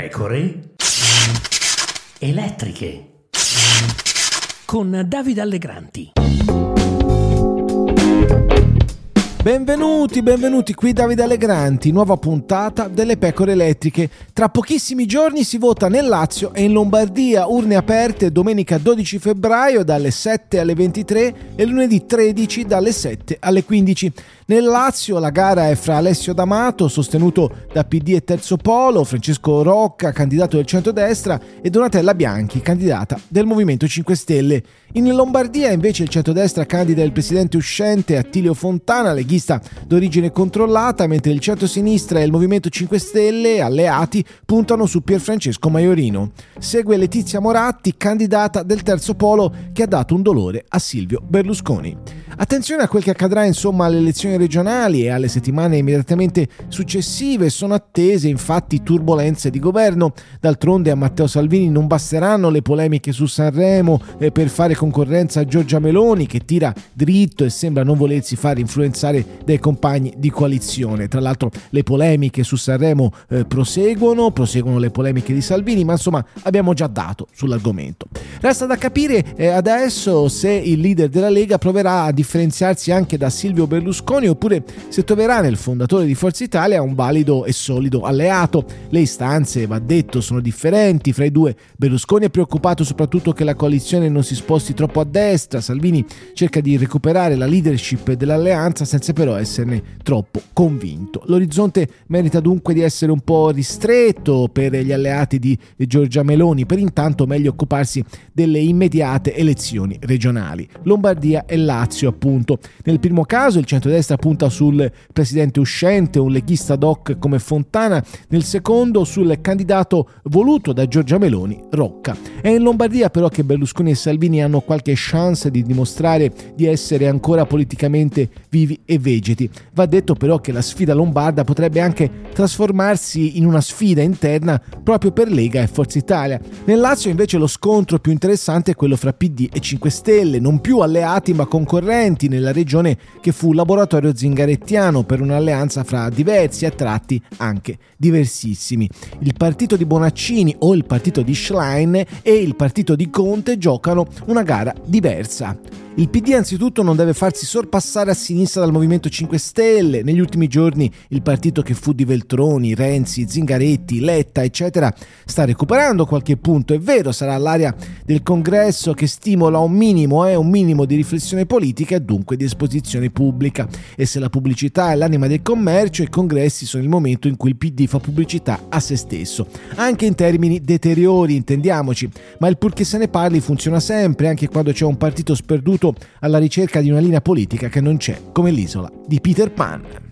pecore elettriche con Davide Allegranti. Benvenuti, benvenuti qui Davide Allegranti, nuova puntata delle pecore elettriche. Tra pochissimi giorni si vota nel Lazio e in Lombardia, urne aperte domenica 12 febbraio dalle 7 alle 23 e lunedì 13 dalle 7 alle 15. Nel Lazio la gara è fra Alessio D'Amato, sostenuto da PD e Terzo Polo, Francesco Rocca, candidato del centrodestra, e Donatella Bianchi, candidata del Movimento 5 Stelle. In Lombardia invece il centrodestra candida il presidente uscente Attilio Fontana, leghista d'origine controllata, mentre il centro-sinistra e il Movimento 5 Stelle, alleati, puntano su Pierfrancesco Maiorino. Segue Letizia Moratti, candidata del Terzo Polo, che ha dato un dolore a Silvio Berlusconi. Attenzione a quel che accadrà insomma alle elezioni regionali e alle settimane immediatamente successive. Sono attese infatti turbulenze di governo. D'altronde a Matteo Salvini non basteranno le polemiche su Sanremo eh, per fare concorrenza a Giorgia Meloni che tira dritto e sembra non volersi fare influenzare dai compagni di coalizione. Tra l'altro le polemiche su Sanremo eh, proseguono, proseguono le polemiche di Salvini, ma insomma abbiamo già dato sull'argomento. Resta da capire eh, adesso se il leader della Lega proverà a differenziarsi anche da Silvio Berlusconi oppure se troverà nel fondatore di Forza Italia un valido e solido alleato. Le istanze, va detto, sono differenti fra i due. Berlusconi è preoccupato soprattutto che la coalizione non si sposti troppo a destra, Salvini cerca di recuperare la leadership dell'alleanza senza però esserne troppo convinto. L'orizzonte merita dunque di essere un po' ristretto per gli alleati di Giorgia Meloni, per intanto meglio occuparsi delle immediate elezioni regionali. Lombardia e Lazio appunto. Nel primo caso il centrodestra punta sul presidente uscente, un leghista doc come Fontana, nel secondo sul candidato voluto da Giorgia Meloni, Rocca. È in Lombardia però che Berlusconi e Salvini hanno qualche chance di dimostrare di essere ancora politicamente vivi e vegeti. Va detto però che la sfida lombarda potrebbe anche trasformarsi in una sfida interna proprio per Lega e Forza Italia. Nel Lazio invece lo scontro più interessante è quello fra PD e 5 Stelle, non più alleati ma concorrenti nella regione che fu laboratorio zingarettiano per un'alleanza fra diversi a tratti anche diversissimi. Il partito di Bonaccini o il partito di Schlein e il partito di Conte giocano una gara diversa. Il PD anzitutto non deve farsi sorpassare a sinistra dal Movimento 5 Stelle. Negli ultimi giorni il partito che fu di Veltroni, Renzi, Zingaretti, Letta, eccetera, sta recuperando qualche punto. È vero, sarà l'area del congresso che stimola un minimo, eh, un minimo di riflessione politica e dunque di esposizione pubblica. E se la pubblicità è l'anima del commercio, i congressi sono il momento in cui il PD fa pubblicità a se stesso. Anche in termini deteriori, intendiamoci, ma il pur che se ne parli funziona sempre, anche quando c'è un partito sperduto alla ricerca di una linea politica che non c'è, come l'isola di Peter Pan.